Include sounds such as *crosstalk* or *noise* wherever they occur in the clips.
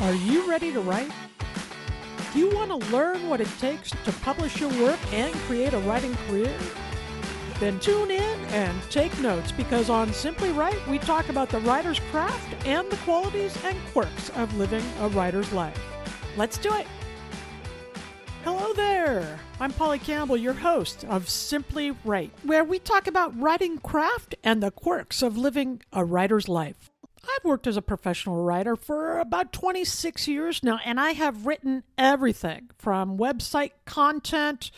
Are you ready to write? Do you want to learn what it takes to publish your work and create a writing career? Then tune in and take notes because on Simply Write, we talk about the writer's craft and the qualities and quirks of living a writer's life. Let's do it! Hello there! I'm Polly Campbell, your host of Simply Write, where we talk about writing craft and the quirks of living a writer's life. I've worked as a professional writer for about 26 years now, and I have written everything from website content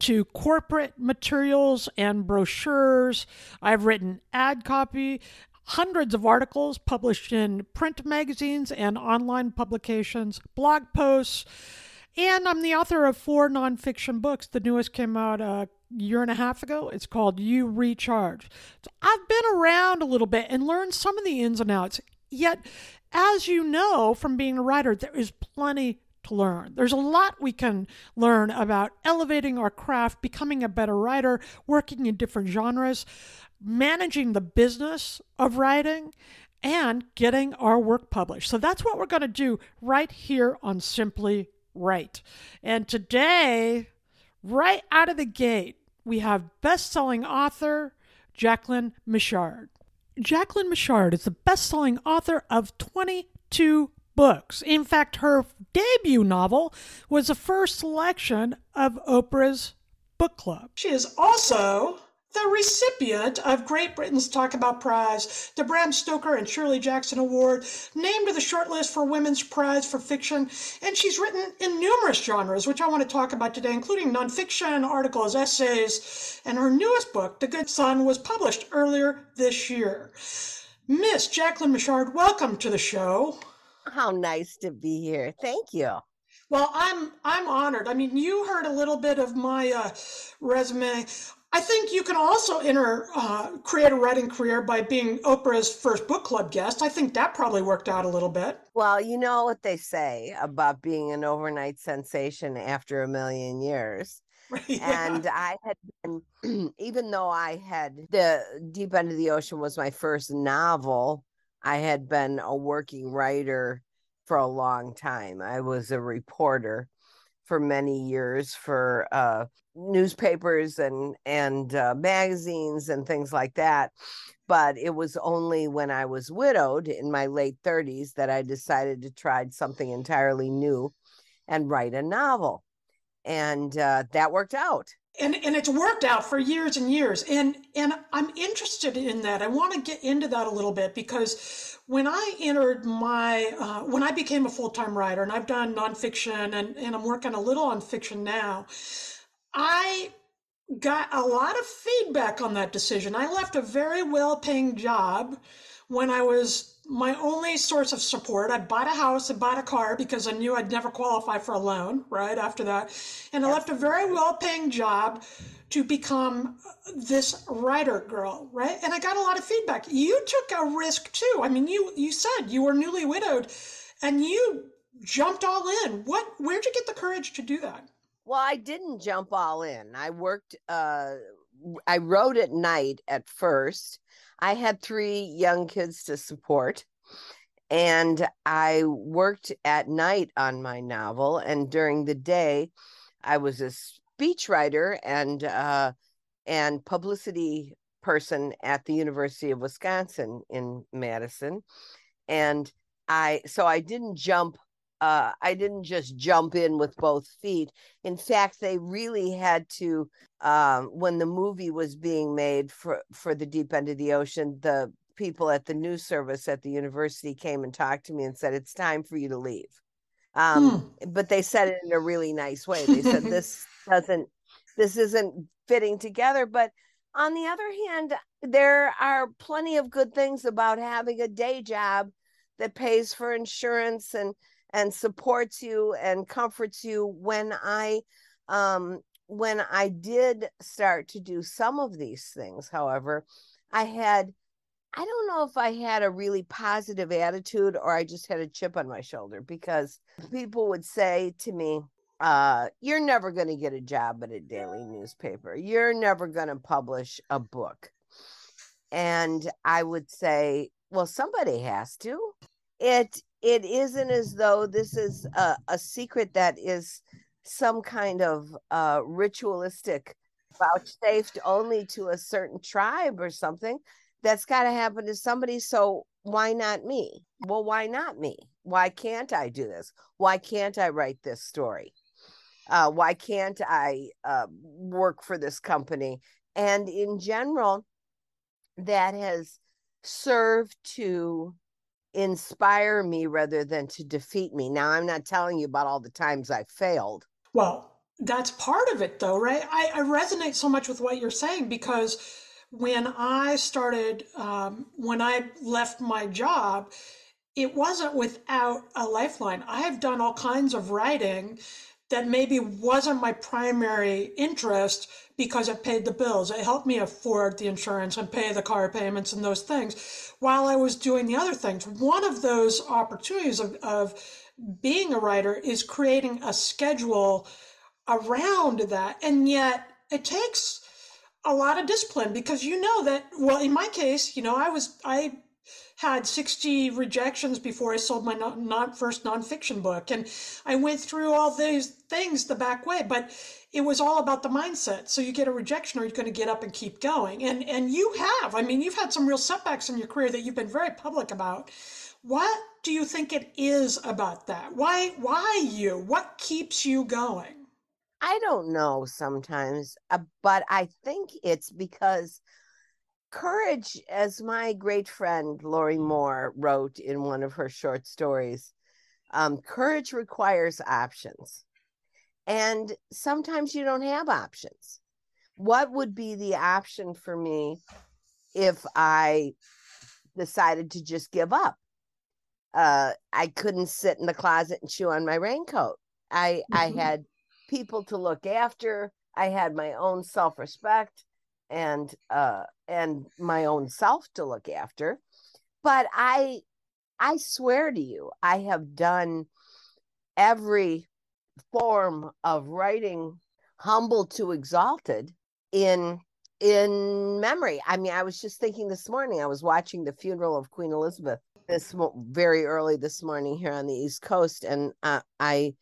to corporate materials and brochures. I've written ad copy, hundreds of articles published in print magazines and online publications, blog posts and I'm the author of four nonfiction books. The newest came out a year and a half ago. It's called You Recharge. So I've been around a little bit and learned some of the ins and outs. Yet, as you know from being a writer, there is plenty to learn. There's a lot we can learn about elevating our craft, becoming a better writer, working in different genres, managing the business of writing, and getting our work published. So that's what we're going to do right here on Simply Write. And today, right out of the gate, we have best selling author Jacquelyn Mitchard. Jacquelyn Mitchard is the best selling author of 22 books. In fact, her debut novel was the first selection of Oprah's book club. She is also the recipient of Great Britain's Talk About Prize, the Bram Stoker and Shirley Jackson Award, named to the shortlist for Women's Prize for Fiction, and she's written in numerous genres, which I want to talk about today, including nonfiction, articles, essays, and her newest book, The Good Son, was published earlier this year. Miss Jacquelyn Mitchard, welcome to the show. How nice to be here. Thank you. Well, I'm I'm honored. I mean, you heard a little bit of my uh, resume. I think you can also enter, uh, create a writing career by being Oprah's first book club guest. I think that probably worked out a little bit. Well, you know what they say about being an overnight sensation after a million years. *laughs* yeah. And I had been, *clears throat* even though I had the Deep End of the Ocean was my first novel, I had been a working writer for a long time. I was a reporter for many years for uh, newspapers and and uh, magazines and things like that but it was only when i was widowed in my late 30s that i decided to try something entirely new and write a novel and uh, that worked out and and it's worked out for years and years and and i'm interested in that i want to get into that a little bit because when i entered my uh, when i became a full-time writer and i've done nonfiction and, and i'm working a little on fiction now I got a lot of feedback on that decision. I left a very well paying job when I was my only source of support. I bought a house and bought a car because I knew I'd never qualify for a loan right after that. And I left a very well paying job to become this writer girl, right? And I got a lot of feedback. You took a risk too. I mean, you you said you were newly widowed and you jumped all in. What where'd you get the courage to do that? Well, I didn't jump all in. I worked uh I wrote at night at first. I had 3 young kids to support and I worked at night on my novel and during the day I was a speechwriter and uh and publicity person at the University of Wisconsin in Madison and I so I didn't jump uh, I didn't just jump in with both feet. In fact, they really had to. Um, when the movie was being made for for the Deep End of the Ocean, the people at the news service at the university came and talked to me and said, "It's time for you to leave." Um, hmm. But they said it in a really nice way. They said, "This *laughs* doesn't, this isn't fitting together." But on the other hand, there are plenty of good things about having a day job that pays for insurance and and supports you and comforts you when i um when i did start to do some of these things however i had i don't know if i had a really positive attitude or i just had a chip on my shoulder because people would say to me uh, you're never going to get a job at a daily newspaper. You're never going to publish a book. And I would say, well, somebody has to. It it isn't as though this is a, a secret that is some kind of uh, ritualistic vouchsafed only to a certain tribe or something. That's got to happen to somebody. So why not me? Well, why not me? Why can't I do this? Why can't I write this story? Uh, why can't I uh, work for this company? And in general, that has served to inspire me rather than to defeat me. Now, I'm not telling you about all the times I failed. Well, that's part of it, though, right? I, I resonate so much with what you're saying because when I started, um, when I left my job, it wasn't without a lifeline. I have done all kinds of writing that maybe wasn't my primary interest because it paid the bills. It helped me afford the insurance and pay the car payments and those things while I was doing the other things. One of those opportunities of, of being a writer is creating a schedule around that. And yet it takes a lot of discipline because you know that, well, in my case, you know, I was, I had 60 rejections before I sold my non, non, first nonfiction book. And I went through all these things the back way, but it was all about the mindset. So you get a rejection or you're going to get up and keep going. And, and you have, I mean, you've had some real setbacks in your career that you've been very public about. What do you think it is about that? Why, why you? What keeps you going? I don't know sometimes, uh, but I think it's because courage, as my great friend Lorrie Moore wrote in one of her short stories, um, courage requires options. And sometimes you don't have options. What would be the option for me if I decided to just give up? Uh, I couldn't sit in the closet and chew on my raincoat. I mm-hmm. I had people to look after. I had my own self respect and uh and my own self to look after. But i i swear to you i have done every form of writing humble to exalted in in memory. I mean i was just thinking this morning i was watching the funeral of queen elizabeth this very early this morning here on the east coast and uh, i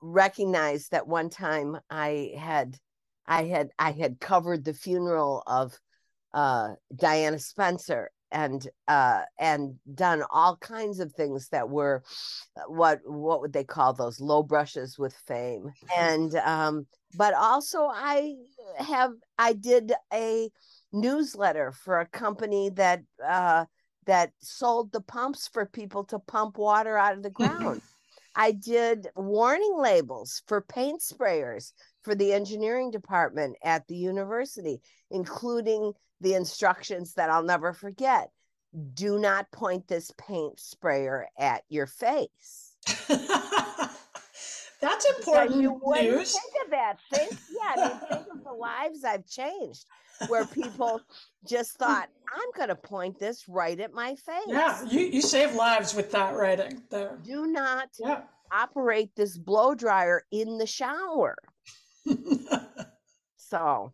recognized that one time i had I had I had covered the funeral of uh, Diana Spencer and uh, and done all kinds of things that were uh, what what would they call those? Low brushes with fame. And um, but also I have I did a newsletter for a company that uh, that sold the pumps for people to pump water out of the *laughs* ground. I did warning labels for paint sprayers for the engineering department at the university, including the instructions that I'll never forget. Do not point this paint sprayer at your face. *laughs* That's important you news. Think of that. Think, yeah, I mean, *laughs* think of the lives I've changed, where people just thought, "I'm going to point this right at my face." Yeah, you you save lives with that writing there. Do not yeah. operate this blow dryer in the shower. *laughs* so.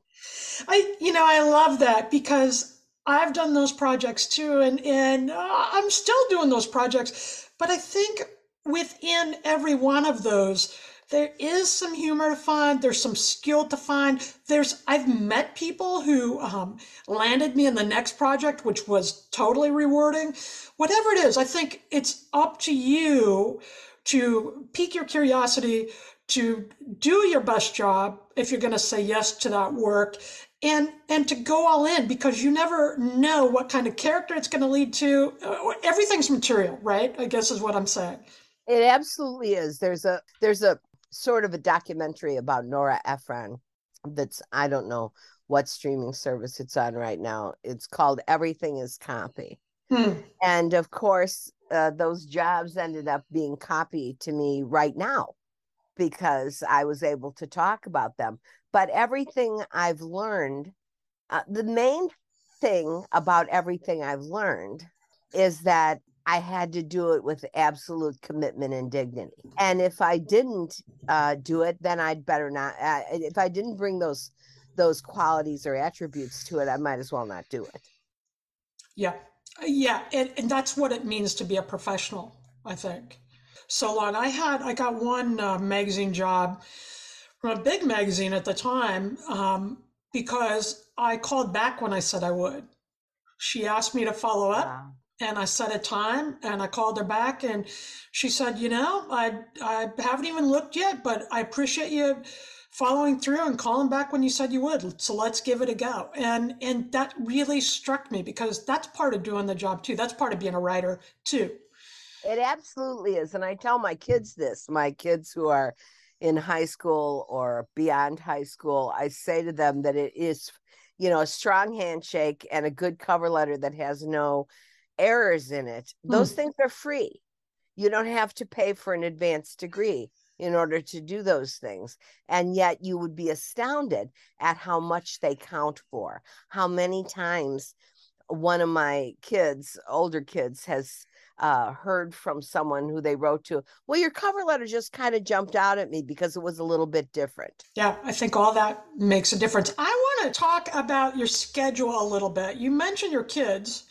I you know I love that because I've done those projects too and and uh, I'm still doing those projects but I think within every one of those there is some humor to find there's some skill to find. There's i've met people who um, landed me in the next project which was totally rewarding. Whatever it is i think it's up to you to pique your curiosity to do your best job if you're going to say yes to that work and and to go all in because you never know what kind of character it's going to lead to everything's material right? I guess is what i'm saying. It absolutely is. There's a there's a sort of a documentary about nora ephron that's i don't know what streaming service it's on right now. It's called everything is copy. Hmm. and of course uh, those jobs ended up being copied to me right now because I was able to talk about them. But everything I've learned, uh, the main thing about everything I've learned is that I had to do it with absolute commitment and dignity. And if I didn't uh, do it, then I'd better not. Uh, if I didn't bring those those qualities or attributes to it, I might as well not do it. Yeah, Yeah, and, and that's what it means to be a professional, I think. So long. I had, I got one uh, magazine job from a big magazine at the time um, because I called back when I said I would. She asked me to follow up. Wow. And I set a time and I called her back and she said, you know, I I haven't even looked yet, but I appreciate you following through and calling back when you said you would. So let's give it a go. And and that really struck me because that's part of doing the job too. That's part of being a writer too. It absolutely is. And I tell my kids this, my kids who are in high school or beyond high school, I say to them that it is, you know, a strong handshake and a good cover letter that has no errors in it. Those hmm. things are free. You don't have to pay for an advanced degree in order to do those things. And yet you would be astounded at how much they count for. How many times one of my kids, older kids, has uh, heard from someone who they wrote to, well, your cover letter just kind of jumped out at me because it was a little bit different. Yeah, I think all that makes a difference. I want to talk about your schedule a little bit. You mentioned your kids.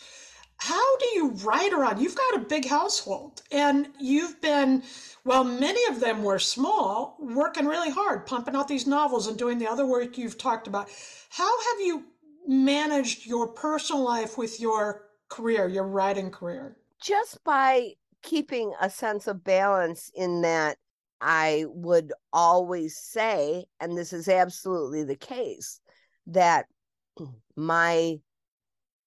How do you ride around? You've got a big household and you've been well, many of them were small, working really hard, pumping out these novels and doing the other work you've talked about. How have you managed your personal life with your career, your writing career? Just by keeping a sense of balance in that I would always say, and this is absolutely the case, that my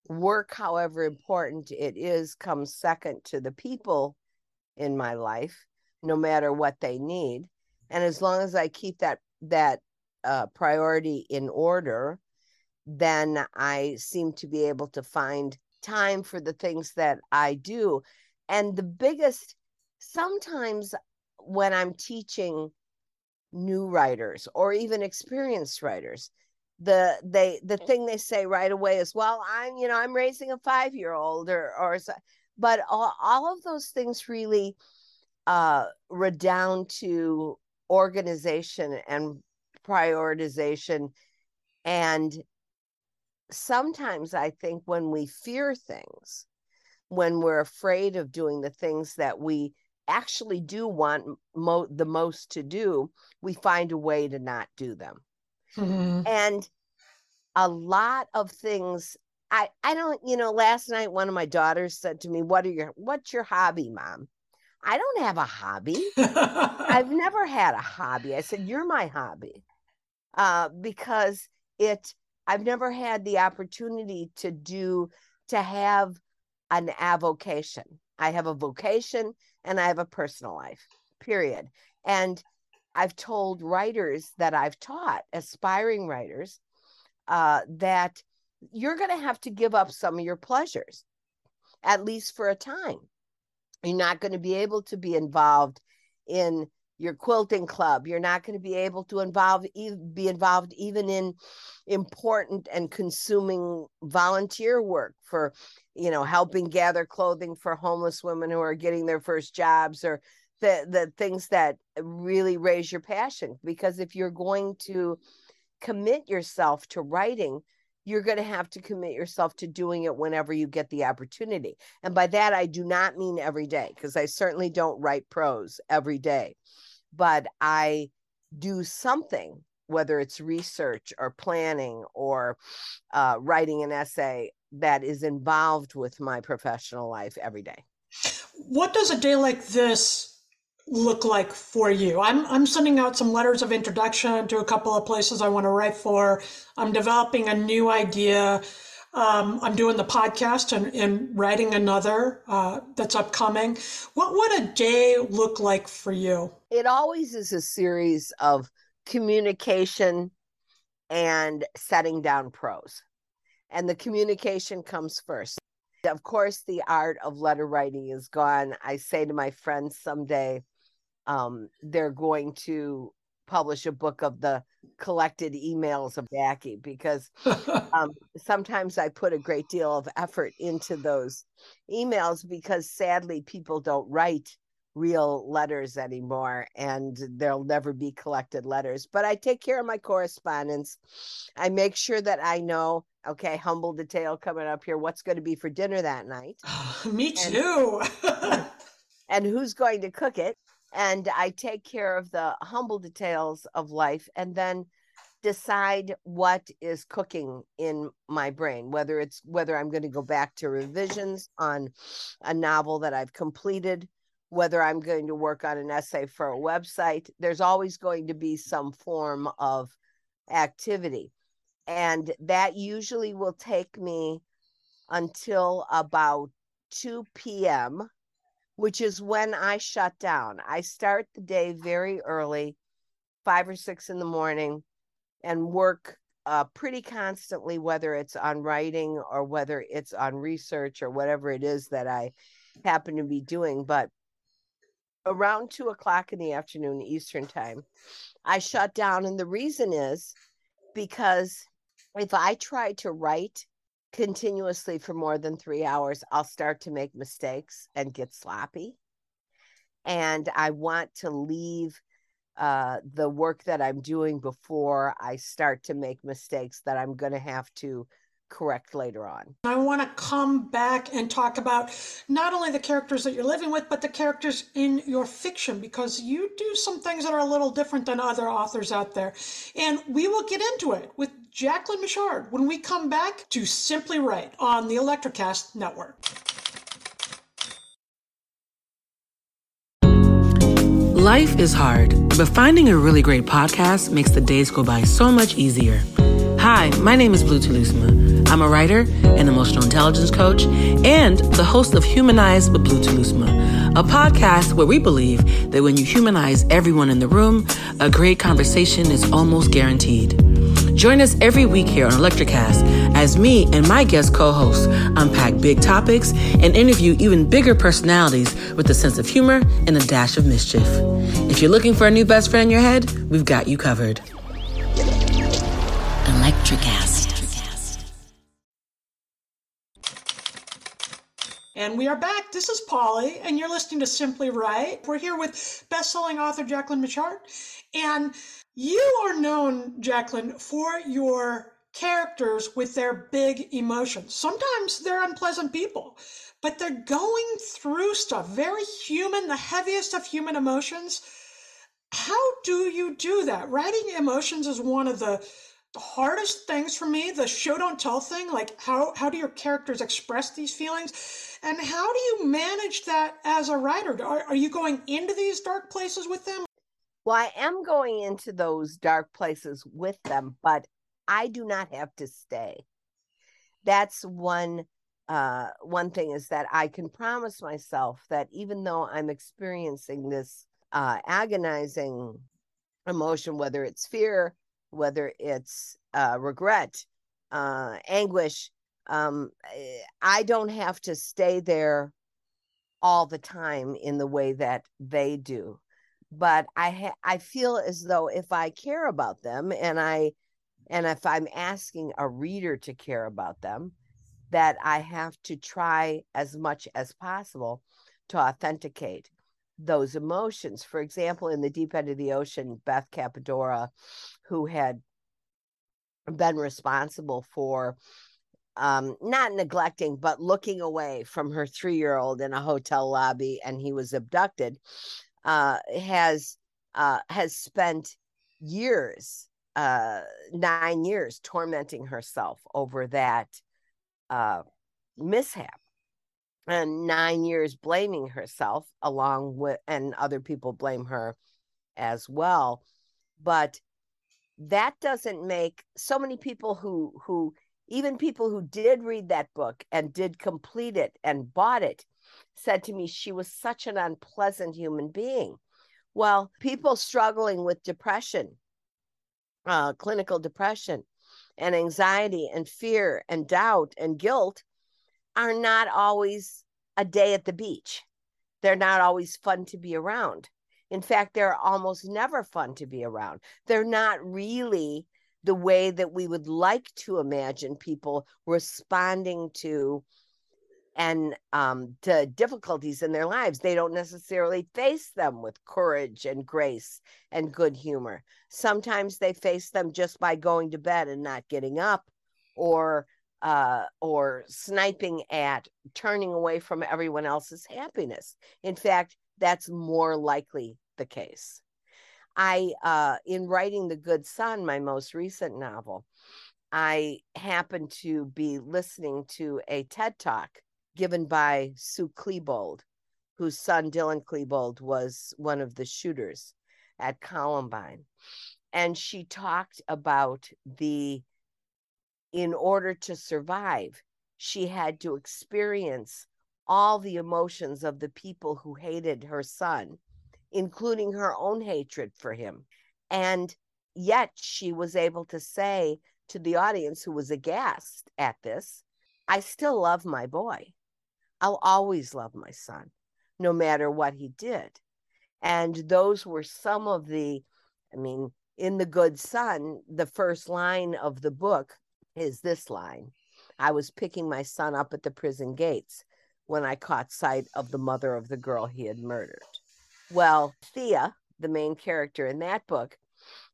work, however important it is, comes second to the people in my life no matter what they need. And as long as i keep that that uh, priority in order then i seem to be able to find time for the things that i do. And the biggest sometimes when i'm teaching new writers or even experienced writers the they the thing they say right away is well i'm you know i'm raising a five year old or or but all, all of those things really uh, redound to organization and prioritization. And sometimes I think when we fear things, when we're afraid of doing the things that we actually do want mo- the most to do, we find a way to not do them. Mm-hmm. And a lot of things I I don't you know last night one of my daughters said to me what are your what's your hobby mom I don't have a hobby. *laughs* I've never had a hobby. I said, You're my hobby. Uh, because it, I've never had the opportunity to do, to have an avocation. I have a vocation and I have a personal life, period. And I've told writers that I've taught, aspiring writers, uh, that you're going to have to give up some of your pleasures, at least for a time. You're not going to be able to be involved in your quilting club. You're not going to be able to involve be involved even in important and consuming volunteer work for, you know, helping gather clothing for homeless women who are getting their first jobs or the the things that really raise your passion. Because if you're going to commit yourself to writing, you're going to have to commit yourself to doing it whenever you get the opportunity. And by that, I do not mean every day, because I certainly don't write prose every day, but I do something, whether it's research or planning or uh, writing an essay that is involved with my professional life every day. What does a day like this look like for you? I'm I'm sending out some letters of introduction to a couple of places I want to write for. I'm developing a new idea. Um, I'm doing the podcast and, and writing another uh, that's upcoming. What would a day look like for you? It always is a series of communication and setting down prose. And the communication comes first. Of course, the art of letter writing is gone. I say to my friends someday, um, they're going to publish a book of the collected emails of Jackie because *laughs* um, sometimes I put a great deal of effort into those emails because sadly people don't write real letters anymore and there'll never be collected letters. But i take care of my correspondence. I make sure that i know okay humble detail coming up here what's going to be for dinner that night. *sighs* Me too. and, *laughs* and who's going to cook it and i take care of the humble details of life and then decide what is cooking in my brain whether it's whether i'm going to go back to revisions on a novel that i've completed whether I'm going to work on an essay for a website. There's always going to be some form of activity. And that usually will take me until about 2 p.m., which is when I shut down. I start the day very early, five or six in the morning, and work uh, pretty constantly, whether it's on writing or whether it's on research or whatever it is that I happen to be doing. But around two o'clock in the afternoon Eastern time, I shut down. And the reason is because if I try to write continuously for more than three hours, I'll start to make mistakes and get sloppy. And I want to leave uh, the work that I'm doing before I start to make mistakes that I'm going to have to correct later on. I want to come back and talk about not only the characters that you're living with, but the characters in your fiction, because you do some things that are a little different than other authors out there. And we will get into it with Jacquelyn Mitchard when we come back to Simply Write on the Electrocast Network. Life is hard, but finding a really great podcast makes the days go by so much easier. Hi, my name is Blue Telusma. I'm a writer, an emotional intelligence coach, and the host of Humanize with Blue Telusma, a podcast where we believe that when you humanize everyone in the room, a great conversation is almost guaranteed. Join us every week here on Electrocast as me and my guest co hosts unpack big topics and interview even bigger personalities with a sense of humor and a dash of mischief. If you're looking for a new best friend in your head, we've got you covered. Electrocast. And we are back. This is Polly, and you're listening to Simply Write. We're here with best-selling author Jacquelyn Mitchard, and you are known, Jacquelyn, for your characters with their big emotions. Sometimes they're unpleasant people, but they're going through stuff, very human, the heaviest of human emotions. How do you do that? Writing emotions is one of the hardest things for me the show don't tell thing like how how do your characters express these feelings and how do you manage that as a writer are, are you going into these dark places with them well i am going into those dark places with them but i do not have to stay that's one uh one thing is that i can promise myself that even though i'm experiencing this uh agonizing emotion whether it's fear whether it's uh, regret, uh, anguish. Um, eh, I don't have to stay there all the time in the way that they do. But I ha- I feel as though if I care about them and I and if I'm asking a reader to care about them, that I have to try as much as possible to authenticate those emotions. For example, in the deep end of the ocean, Beth Cappadora, who had been responsible for um, not neglecting, but looking away from her three year old in a hotel lobby and he was abducted, uh, has uh, has spent years, uh, nine years, tormenting herself over that uh, mishap. And nine years blaming herself along with and other people blame her as well. But that doesn't make so many people who who even people who did read that book and did complete it and bought it said to me she was such an unpleasant human being well people struggling with depression uh, clinical depression and anxiety and fear and doubt and guilt are not always a day at the beach. They're not always fun to be around. In fact, they're almost never fun to be around. They're not really the way that we would like to imagine people responding to and um, to difficulties in their lives, they don't necessarily face them with courage and grace and good humor. Sometimes they face them just by going to bed and not getting up, or uh, or sniping at, turning away from everyone else's happiness. In fact, that's more likely the case. I, uh, in writing The Good Son, my most recent novel, I happened to be listening to a TED Talk given by Sue Klebold, whose son Dylan Klebold was one of the shooters at Columbine. And she talked about the, in order to survive, she had to experience all the emotions of the people who hated her son, including her own hatred for him. And yet she was able to say to the audience who was aghast at this, I still love my boy. I'll always love my son, no matter what he did. And those were some of the, I mean, in The Good Son, the first line of the book is this line I was picking my son up at the prison gates when I caught sight of the mother of the girl he had murdered. Well, Thea, the main character in that book,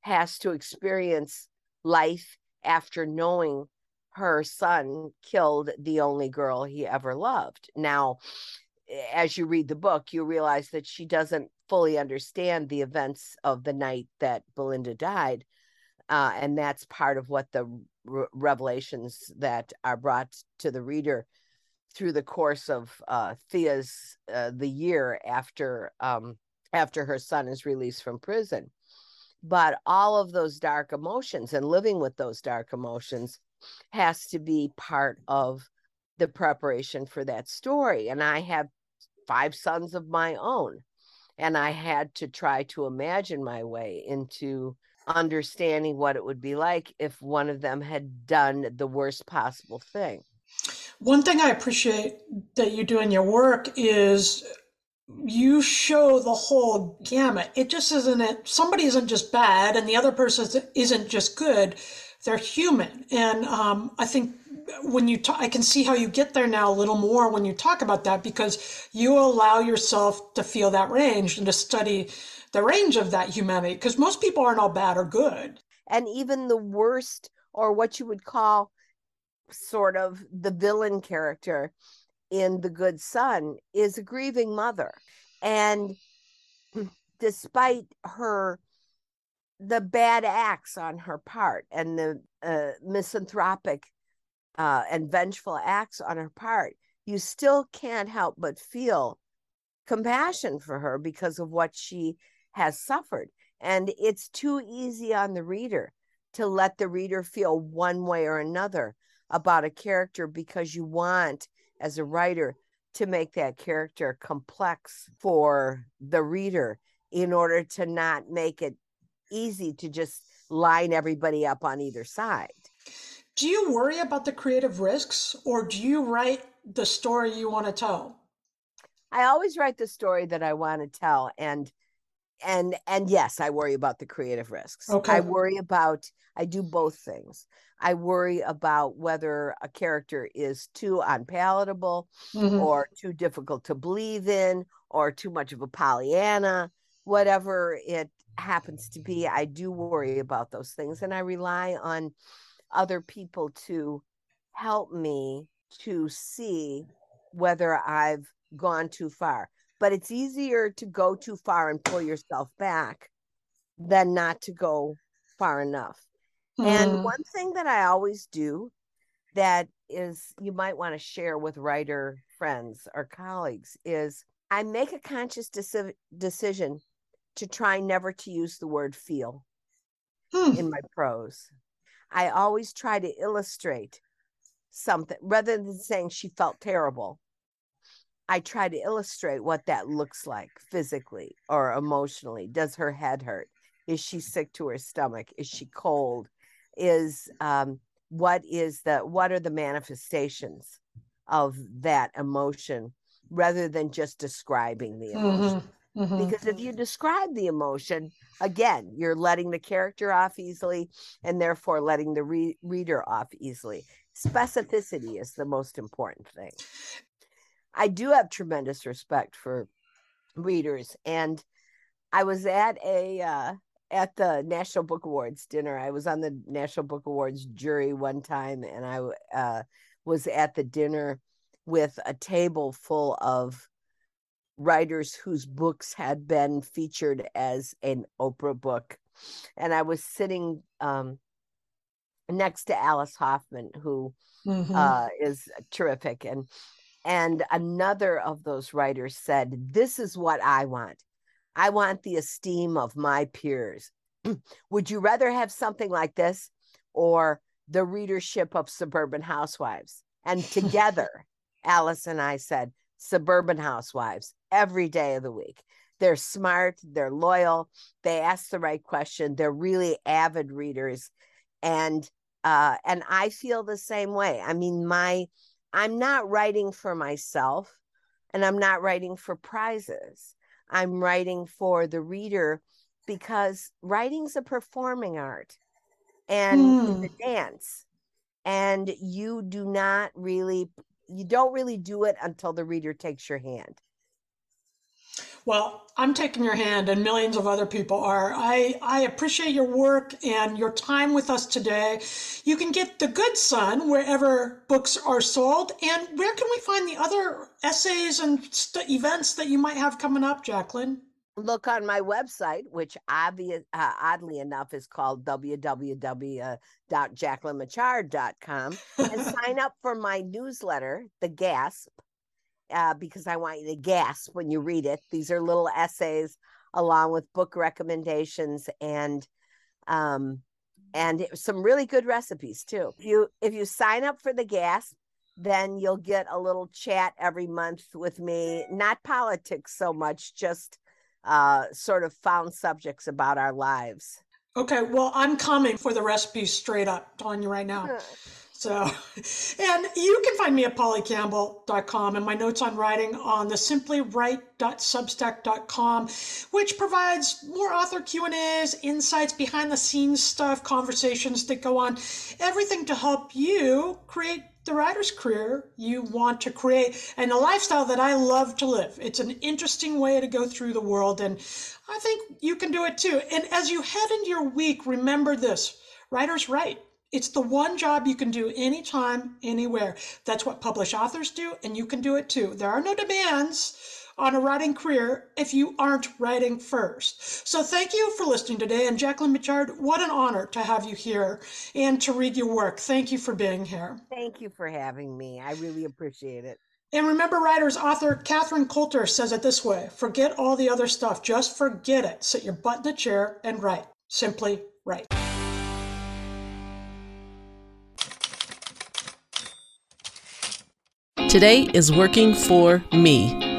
has to experience life after knowing her son killed the only girl he ever loved. Now, as you read the book, you realize that she doesn't fully understand the events of the night that Belinda died. Uh, and that's part of what the re- revelations that are brought to the reader through the course of uh, Thea's uh, the year after um, after her son is released from prison. But all of those dark emotions and living with those dark emotions has to be part of the preparation for that story. And I have five sons of my own. And I had to try to imagine my way into understanding what it would be like if one of them had done the worst possible thing. One thing I appreciate that you do in your work is you show the whole gamut. It just isn't it somebody isn't just bad and the other person isn't just good they're human. And um, I think when you talk, I can see how you get there now a little more when you talk about that because you allow yourself to feel that range and to study the range of that humanity because most people aren't all bad or good. And even the worst, or what you would call sort of the villain character in The Good Son, is a grieving mother. And *clears throat* despite her the bad acts on her part and the uh, misanthropic uh, and vengeful acts on her part, you still can't help but feel compassion for her because of what she has suffered. And it's too easy on the reader to let the reader feel one way or another about a character because you want, as a writer, to make that character complex for the reader in order to not make it easy to just line everybody up on either side. Do you worry about the creative risks or do you write the story you want to tell? I always write the story that I want to tell and and and yes, I worry about the creative risks. Okay. I worry about I do both things. I worry about whether a character is too unpalatable mm-hmm. or too difficult to believe in or too much of a Pollyanna, whatever it happens to be, I do worry about those things. And I rely on other people to help me to see whether I've gone too far. But it's easier to go too far and pull yourself back than not to go far enough. Mm. And hmm. one thing that I always do that is you might want to share with writer friends or colleagues is I make a conscious deci- decision to try never to use the word feel hmm. in my prose. I always try to illustrate something rather than saying she felt terrible. I try to illustrate what that looks like physically or emotionally. Does her head hurt? Is she sick to her stomach? Is she cold? Is um, what is the what are the manifestations of that emotion rather than just describing the emotion? Mm-hmm. Mm-hmm. Because if you describe the emotion, again, you're letting the character off easily and therefore letting the re- reader off easily. Specificity is the most important thing. I do have tremendous respect for readers. And I was at a uh, at the National Book Awards dinner. I was on the National Book Awards jury one time, and I uh, was at the dinner with a table full of writers whose books had been featured as an Oprah book. And I was sitting um, next to Alice Hoffman, who mm-hmm. uh, is terrific. And and another of those writers said, This is what I want. I want the esteem of my peers. *clears throat* Would you rather have something like this or the readership of Suburban Housewives? And *laughs* together, Alice and I said, Suburban Housewives every day of the week. They're smart, they're loyal, they ask the right question, they're really avid readers. And uh, and I feel the same way. I mean, my I'm not writing for myself and I'm not writing for prizes. I'm writing for the reader because writing's a performing art and mm. a dance. And you do not really, you don't really do it until the reader takes your hand. Well, I'm taking your hand, and millions of other people are. I, I appreciate your work and your time with us today. You can get The Good Son wherever books are sold. And where can we find the other essays and st- events that you might have coming up, Jacquelyn? Look on my website, which obvious, uh, oddly enough is called www.jacquelynmitchard.com, and *laughs* sign up for my newsletter, The Gasp uh, because I want you to gasp when you read it. These are little essays along with book recommendations and um and some really good recipes too. If you if you sign up for the gasp, then you'll get a little chat every month with me, not politics so much, just uh sort of found subjects about our lives. Okay, well, I'm coming for the recipes straight up, telling you right now. So, *laughs* and you can find me at pollycampbell.com and my notes on writing on the simplywrite.substack.com, which provides more author Q&As, insights, behind the scenes stuff, conversations that go on, everything to help you create the writer's career you want to create and the lifestyle that I love to live. It's an interesting way to go through the world and I think you can do it too. And as you head into your week, remember this, writers write it's the one job you can do anytime, anywhere. That's what published authors do, and you can do it too. There are no demands on a writing career if you aren't writing first. So thank you for listening today. And Jacquelyn Mitchard, what an honor to have you here and to read your work. Thank you for being here. Thank you for having me. I really appreciate it. And remember, writers, author Catherine Coulter says it this way forget all the other stuff, just forget it. Sit your butt in a chair and write. Simply write. Today is working for me.